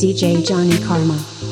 DJ Johnny Karma.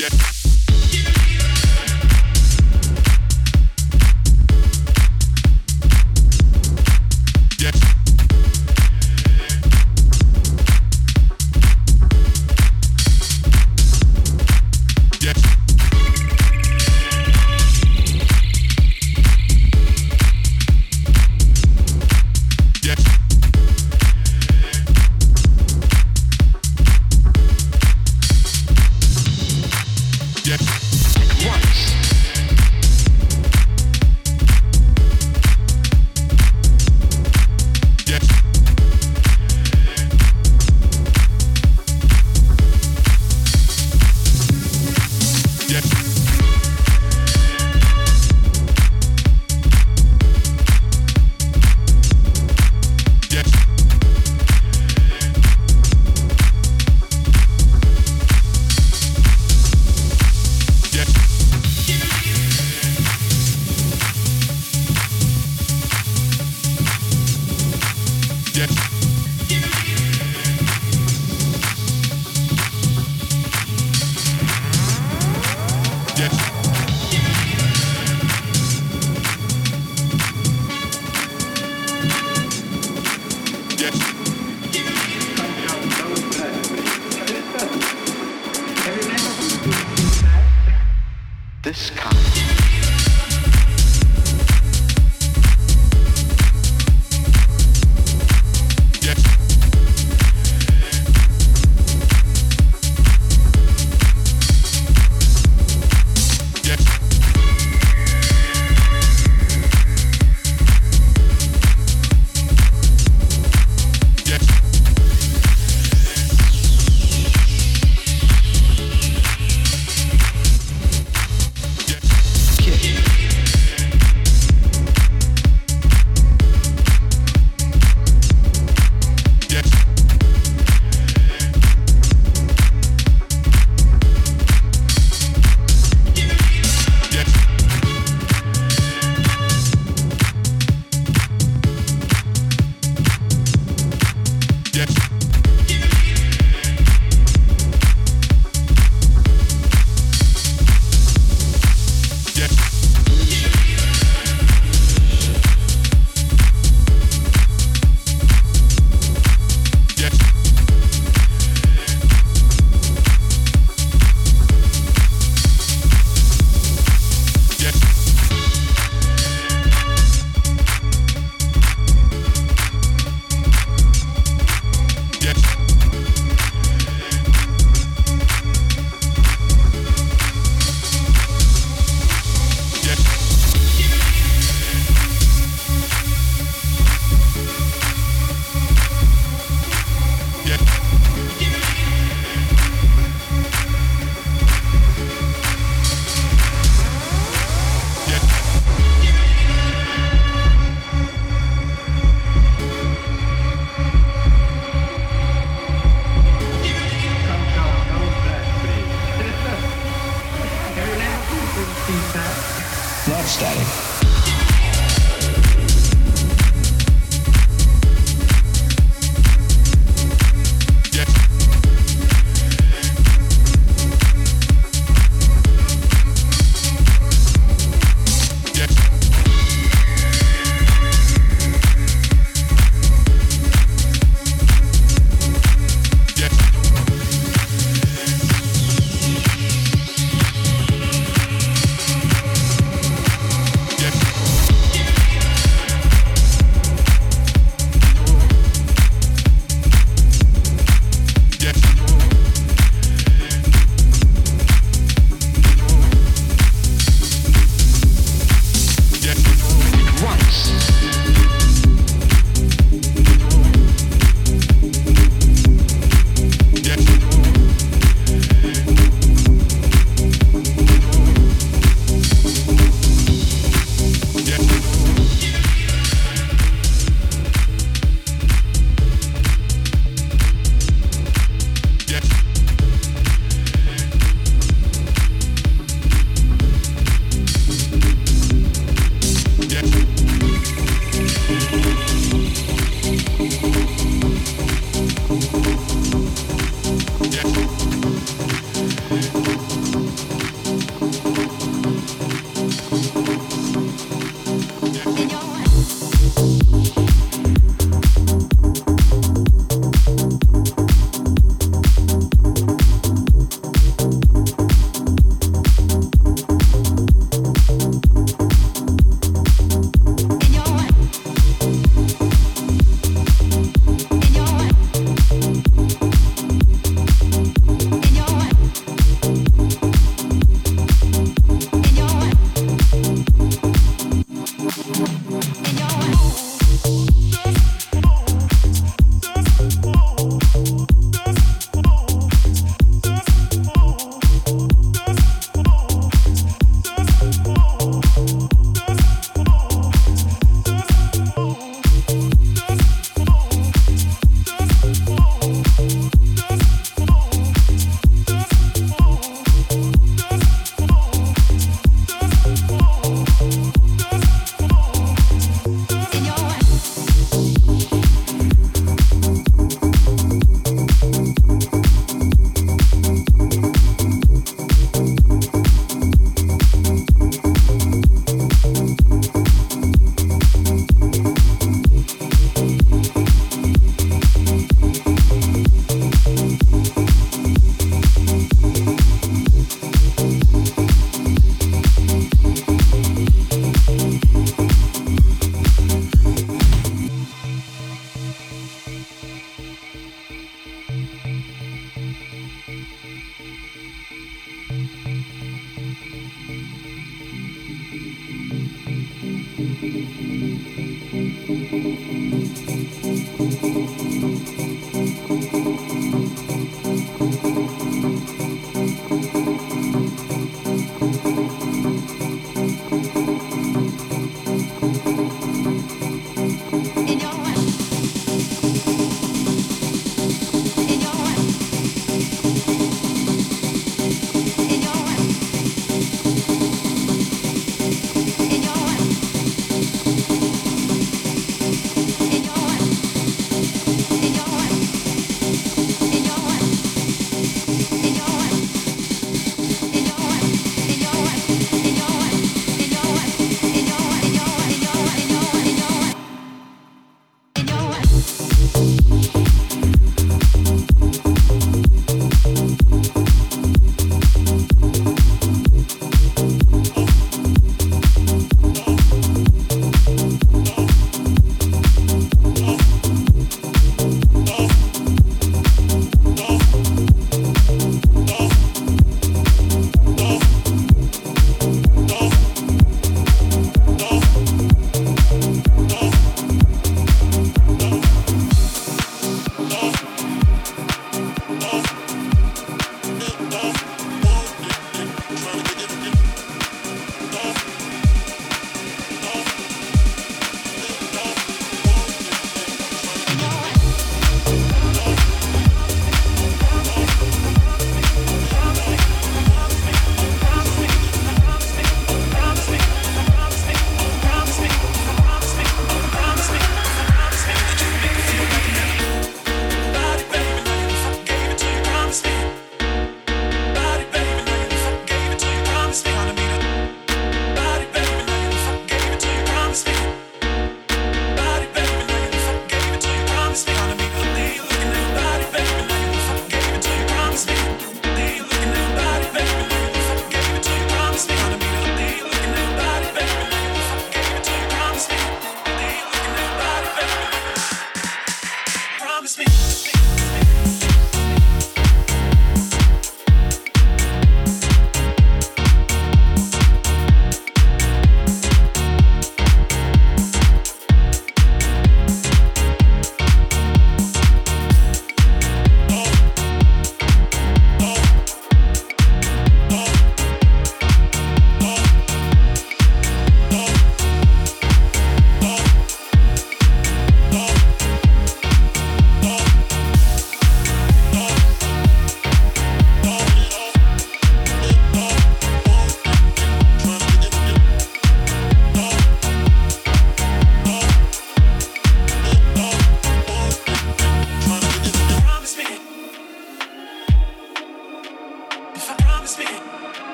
This